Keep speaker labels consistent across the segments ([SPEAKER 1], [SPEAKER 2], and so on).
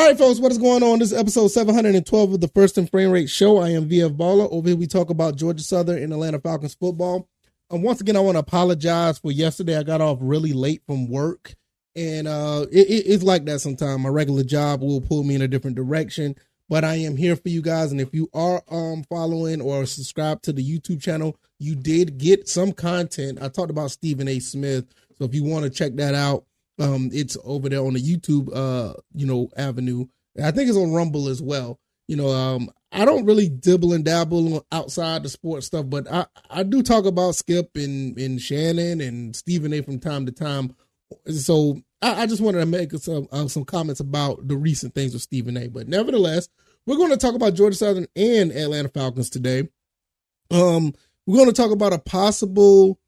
[SPEAKER 1] All right, folks, what is going on? This is episode 712 of the First and Frame Rate Show. I am VF Baller. Over here, we talk about Georgia Southern and Atlanta Falcons football. And once again, I want to apologize for yesterday. I got off really late from work, and uh, it, it, it's like that sometimes. My regular job will pull me in a different direction, but I am here for you guys. And if you are um, following or subscribed to the YouTube channel, you did get some content. I talked about Stephen A. Smith, so if you want to check that out, um, it's over there on the YouTube, uh, you know, avenue. I think it's on Rumble as well. You know, um, I don't really dibble and dabble outside the sports stuff, but I, I do talk about Skip and, and Shannon and Stephen A. from time to time. So I, I just wanted to make some uh, some comments about the recent things with Stephen A. But nevertheless, we're going to talk about Georgia Southern and Atlanta Falcons today. Um, we're going to talk about a possible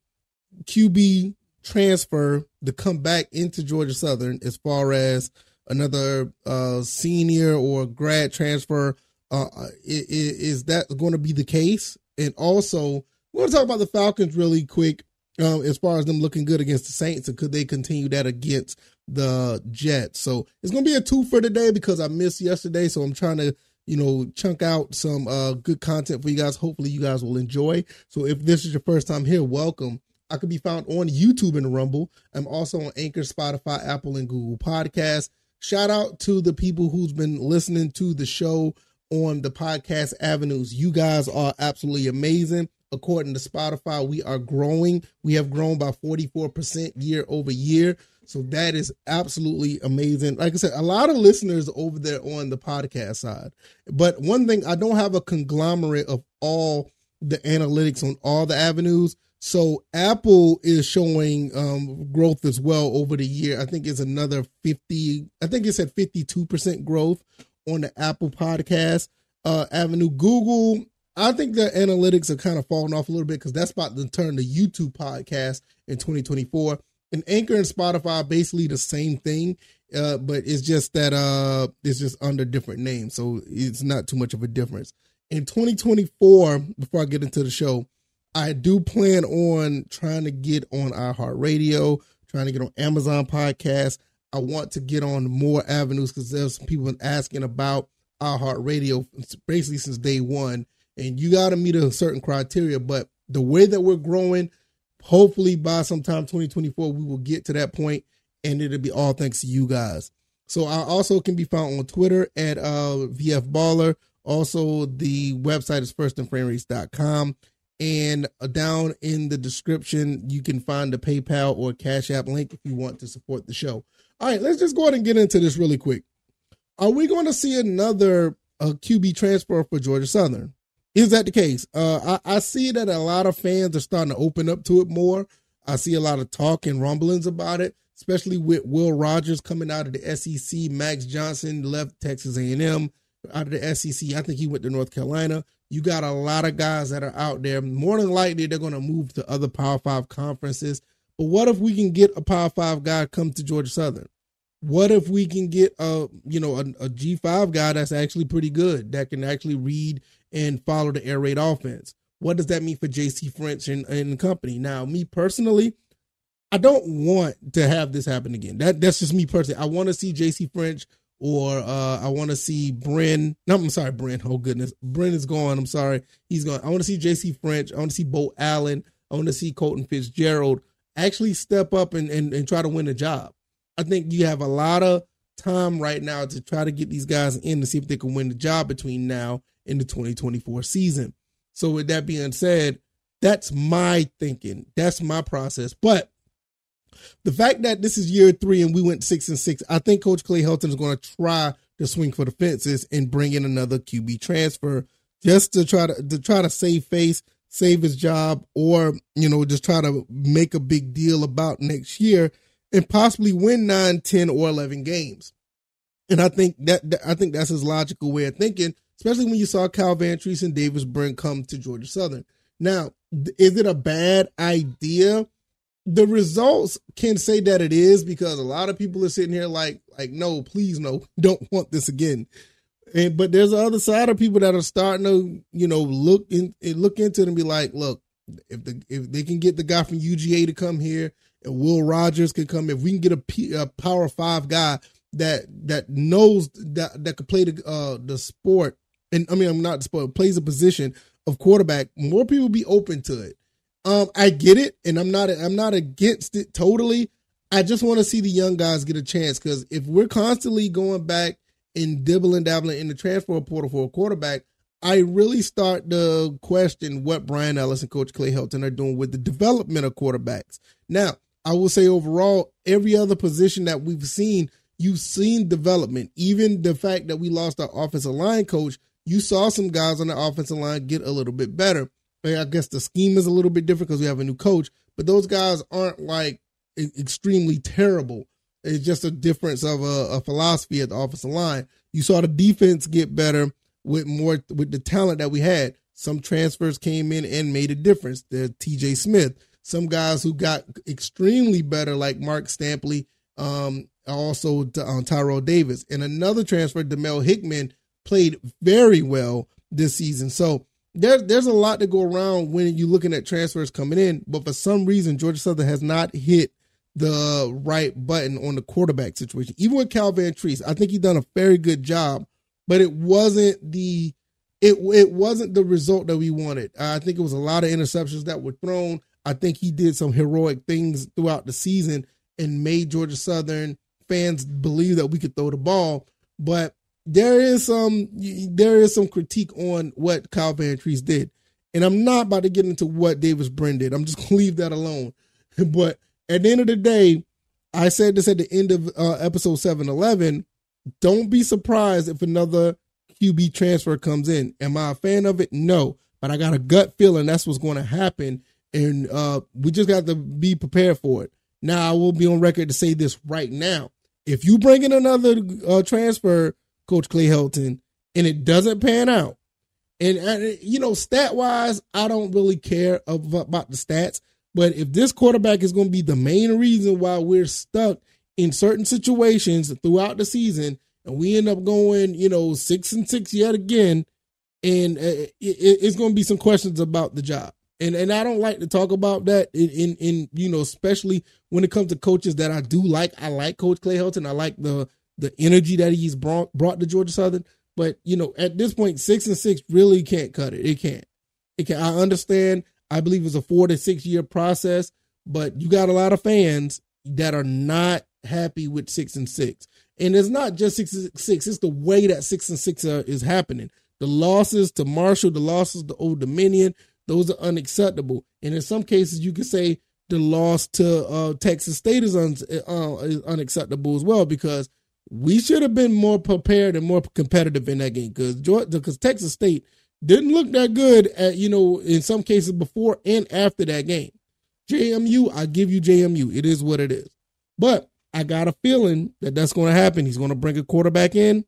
[SPEAKER 1] QB transfer to come back into Georgia Southern as far as another uh, senior or grad transfer. Uh, is, is that going to be the case? And also, we're going to talk about the Falcons really quick um, as far as them looking good against the Saints and could they continue that against the Jets. So it's going to be a two for today because I missed yesterday. So I'm trying to you know, chunk out some uh, good content for you guys. Hopefully, you guys will enjoy. So, if this is your first time here, welcome. I could be found on YouTube and Rumble. I'm also on Anchor, Spotify, Apple, and Google Podcasts. Shout out to the people who's been listening to the show on the podcast avenues. You guys are absolutely amazing. According to Spotify, we are growing. We have grown by 44% year over year. So that is absolutely amazing. Like I said, a lot of listeners over there on the podcast side. But one thing, I don't have a conglomerate of all the analytics on all the avenues. So Apple is showing um, growth as well over the year. I think it's another 50, I think it's at 52% growth on the Apple podcast uh, avenue. Google, I think the analytics are kind of falling off a little bit because that's about to turn the YouTube podcast in 2024. And Anchor and Spotify basically the same thing, uh, but it's just that uh, it's just under different names. So it's not too much of a difference. In 2024, before I get into the show, I do plan on trying to get on iHeartRadio, trying to get on Amazon Podcast. I want to get on more avenues because there's some people asking about iHeartRadio basically since day one. And you got to meet a certain criteria. But the way that we're growing, hopefully by sometime 2024, we will get to that point and it'll be all thanks to you guys. So I also can be found on Twitter at uh, VF Baller. Also, the website is firstandframerates.com. And down in the description, you can find the PayPal or Cash App link if you want to support the show. All right, let's just go ahead and get into this really quick. Are we going to see another uh, QB transfer for Georgia Southern? Is that the case? Uh, I, I see that a lot of fans are starting to open up to it more. I see a lot of talk and rumblings about it, especially with Will Rogers coming out of the SEC. Max Johnson left Texas A&M out of the SEC. I think he went to North Carolina. You got a lot of guys that are out there. More than likely, they're going to move to other Power Five conferences. But what if we can get a Power Five guy come to Georgia Southern? What if we can get a you know a a G five guy that's actually pretty good that can actually read and follow the air raid offense? What does that mean for JC French and, and company? Now, me personally, I don't want to have this happen again. That that's just me personally. I want to see JC French or uh, I want to see Brin. No, I'm sorry, Brin. Oh goodness, Brin is gone. I'm sorry, he's gone. I want to see J.C. French. I want to see Bo Allen. I want to see Colton Fitzgerald actually step up and, and, and try to win a job. I think you have a lot of time right now to try to get these guys in to see if they can win the job between now and the 2024 season. So with that being said, that's my thinking. That's my process. But the fact that this is year three and we went six and six, I think Coach Clay Helton is going to try to swing for the fences and bring in another QB transfer just to try to to try to save face, save his job, or you know just try to make a big deal about next year and possibly win nine, 10, or eleven games. And I think that, that I think that's his logical way of thinking, especially when you saw Kyle Vantrease and Davis Brin come to Georgia Southern. Now, is it a bad idea? The results can say that it is because a lot of people are sitting here like like no please no don't want this again and but there's the other side of people that are starting to you know look in look into it and be like look if the if they can get the guy from UGA to come here and Will Rogers can come if we can get a, P, a power five guy that that knows that that could play the uh the sport and I mean I'm not the sport plays a position of quarterback, more people be open to it. Um, I get it, and I'm not I'm not against it totally. I just want to see the young guys get a chance because if we're constantly going back and dibbling dabbling in the transfer portal for a quarterback, I really start to question what Bryan Ellis and Coach Clay Helton are doing with the development of quarterbacks. Now, I will say overall, every other position that we've seen, you've seen development. Even the fact that we lost our offensive line coach, you saw some guys on the offensive line get a little bit better. I guess the scheme is a little bit different because we have a new coach, but those guys aren't like extremely terrible. It's just a difference of a, a philosophy at the offensive line. You saw the defense get better with more with the talent that we had. Some transfers came in and made a difference. The T.J. Smith, some guys who got extremely better, like Mark Stampley, um, also uh, Tyrell Davis, and another transfer, Demel Hickman, played very well this season. So there, there's a lot to go around when you're looking at transfers coming in. But for some reason, Georgia Southern has not hit the right button on the quarterback situation. Even with Cal Vantrease, I think he done a very good job, but it wasn't the it it wasn't the result that we wanted. I think it was a lot of interceptions that were thrown. I think he did some heroic things throughout the season and made Georgia Southern fans believe that we could throw the ball. But there is some there is some critique on what Kyle Vantrease did. And I'm not about to get into what Davis Brin did. I'm just gonna leave that alone. But at the end of the day, I said this at the end of uh, episode 711. Don't be surprised if another QB transfer comes in. Am I a fan of it? No. But I got a gut feeling that's what's going to happen. And uh, we just got to be prepared for it. Now, I will be on record to say this right now. If you bring in another uh, transfer Coach Clay Helton, and it doesn't pan out. And, and you know, stat wise, I don't really care about the stats. But if this quarterback is going to be the main reason why we're stuck in certain situations throughout the season, and we end up going, you know, six and six yet again, and uh, it's going to be some questions about the job. And and I don't like to talk about that in, in, in you know, especially when it comes to coaches that I do like. I like Coach Clay Helton. I like the the energy that he's brought brought to Georgia Southern. But you know, at this point, six and six really can't cut it. It can't. It can. I understand. I believe it's a four to six year process, but you got a lot of fans that are not happy with six and six. And it's not just six and six; it's the way that six and six are, is happening. The losses to Marshall, the losses to Old Dominion, those are unacceptable. And in some cases, you could say the loss to uh, Texas State is, un, uh, is unacceptable as well because we should have been more prepared and more competitive in that game because Texas State didn't look that good at you know in some cases before and after that game. JMU, I give you JMU. It is what it is. But I got a feeling that that's going to happen. He's going to bring a quarterback in,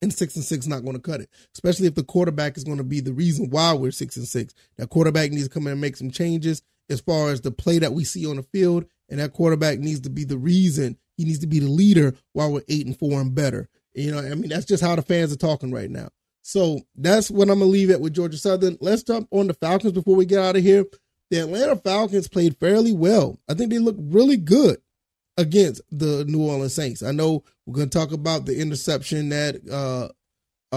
[SPEAKER 1] and six and six not going to cut it. Especially if the quarterback is going to be the reason why we're six and six. That quarterback needs to come in and make some changes as far as the play that we see on the field, and that quarterback needs to be the reason he needs to be the leader while we're eight and four and better. You know, I mean, that's just how the fans are talking right now. So that's what I'm gonna leave it with Georgia Southern. Let's jump on the Falcons before we get out of here. The Atlanta Falcons played fairly well. I think they looked really good against the New Orleans Saints. I know we're gonna talk about the interception that uh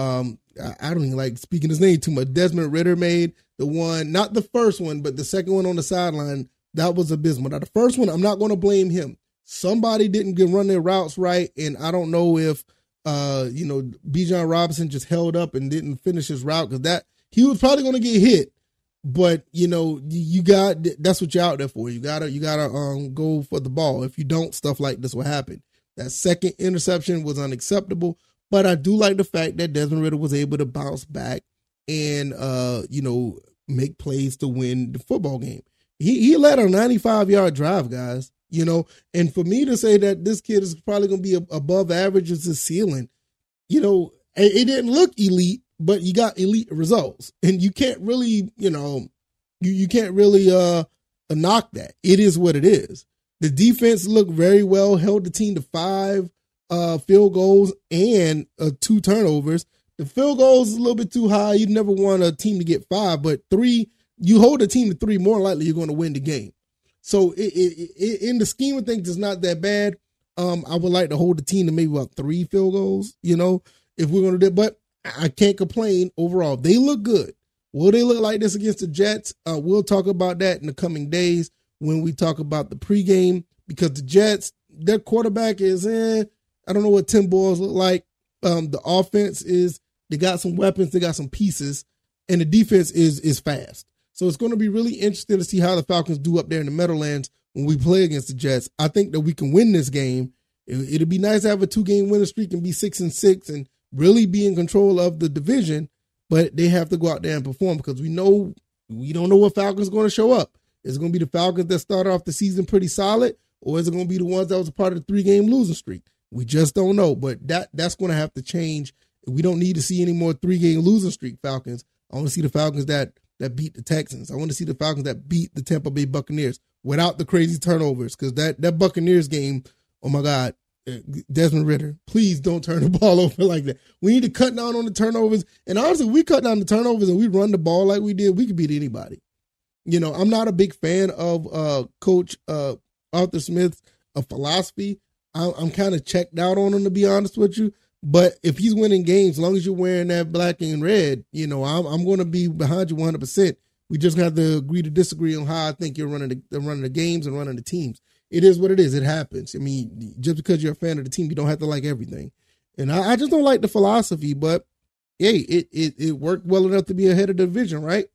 [SPEAKER 1] um I don't even like speaking his name too much. Desmond Ridder made the one, not the first one, but the second one on the sideline. That was abysmal. Now the first one, I'm not to blame him somebody didn't get run their routes right, and I don't know if uh, you know, Bijan Robinson just held up and didn't finish his route because that he was probably going to get hit. But you know, you got that's what you're out there for. You gotta you gotta um go for the ball. If you don't, stuff like this will happen. That second interception was unacceptable. But I do like the fact that Desmond Ridder was able to bounce back and uh, you know, make plays to win the football game. He he led a 95 yard drive, guys you know. And for me to say that this kid is probably going to be above average as his ceiling, you know, it, it didn't look elite, but you got elite results, and you can't really, you know, you you can't really uh knock that. It is what it is. The defense looked very well, held the team to five uh field goals and uh, two turnovers. The field goals is a little bit too high. You never want a team to get five, but three, you hold a team to three, more likely you're going to win the game. So it, it, it, in the scheme of things, it's not that bad. Um, I would like to hold the team to maybe about three field goals, you know, if we're gonna do but I can't complain overall. They look good. Will they look like this against the Jets? Uh, we'll talk about that in the coming days when we talk about the pregame because the Jets, their quarterback is eh, I don't know what Tim Boyles look like. Um, the offense is they got some weapons, they got some pieces, and the defense is is fast. So it's going to be really interesting to see how the Falcons do up there in the Meadowlands when we play against the Jets. I think that we can win this game. It, would be nice to have a two game winning streak and be six and six and really be in control of the division. But they have to go out there and perform because we know we don't know what Falcons going to show up. Is it going to be the Falcons that started off the season pretty solid, or is it going to be the ones that was a part of the three game losing streak? We just don't know. But that that's going to have to change. We don't need to see any more three game losing streak Falcons. I want to see the Falcons that that beat the Texans. I want to see the Falcons that beat the Tampa Bay Buccaneers without the crazy turnovers. Because that that Buccaneers game, oh my God, uh, Desmond Ridder, please don't turn the ball over like that. We need to cut down on the turnovers. And honestly, we cut down the turnovers and we run the ball like we did, we could beat anybody. You know, I'm not a big fan of uh, Coach uh, Arthur Smith's uh, philosophy. I, I'm kind of checked out on him, to be honest with you. But if he's winning games, as long as you're wearing that black and red, you know, I'm, I'm going to be behind you 100%. We just have to agree to disagree on how I think you're running the running the games and running the teams it is what it is. It happens. I mean, just because you're a fan of the team, you don't have to like everything. And I, I just don't like the philosophy, but hey, it, it it worked well enough to be ahead of the division, right?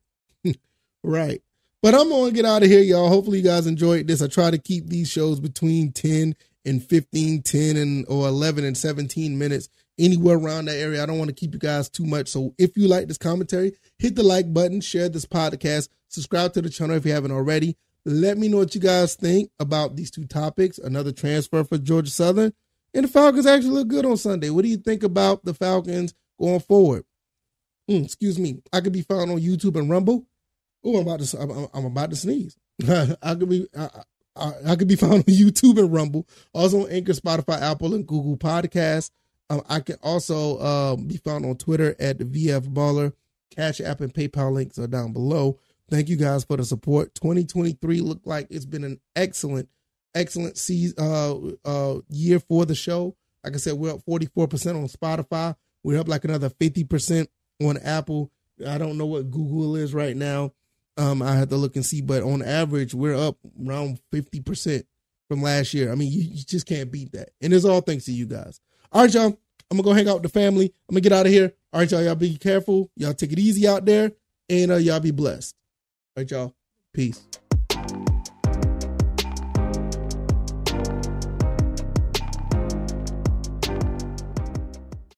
[SPEAKER 1] right. But I'm gonna get out of here, y'all. Hopefully you guys enjoyed this. I try to keep these shows between 10 and 15, 10 and or 11 and 17 minutes, anywhere around that area. I don't want to keep you guys too much. So if you like this commentary, hit the like button, share this podcast, subscribe to the channel if you haven't already. Let me know what you guys think about these two topics. Another transfer for Georgia Southern. And the Falcons actually look good on Sunday. What do you think about the Falcons going forward? Mm, excuse me. I could be found on YouTube and Rumble. Oh, I'm about to. I'm, I'm about to sneeze. I could be. I, I, I, could be found on YouTube and Rumble. Also on Anchor, Spotify, Apple, and Google Podcasts. Um, I can also um, be found on Twitter at the VF Baller. Cash App and PayPal links are down below. Thank you guys for the support. 2023 looked like it's been an excellent, excellent season, uh, uh, year for the show. Like I said, we're up 44% on Spotify. We're up like another 50% on Apple. I don't know what Google is right now. Um, I have to look and see, but on average, we're up around 50% from last year. I mean, you, you just can't beat that. And it's all thanks to you guys. All right, y'all. I'm gonna go hang out with the family. I'm gonna get out of here. All right, y'all. Y'all be careful. Y'all take it easy out there, and uh, y'all be blessed. All right, y'all. Peace.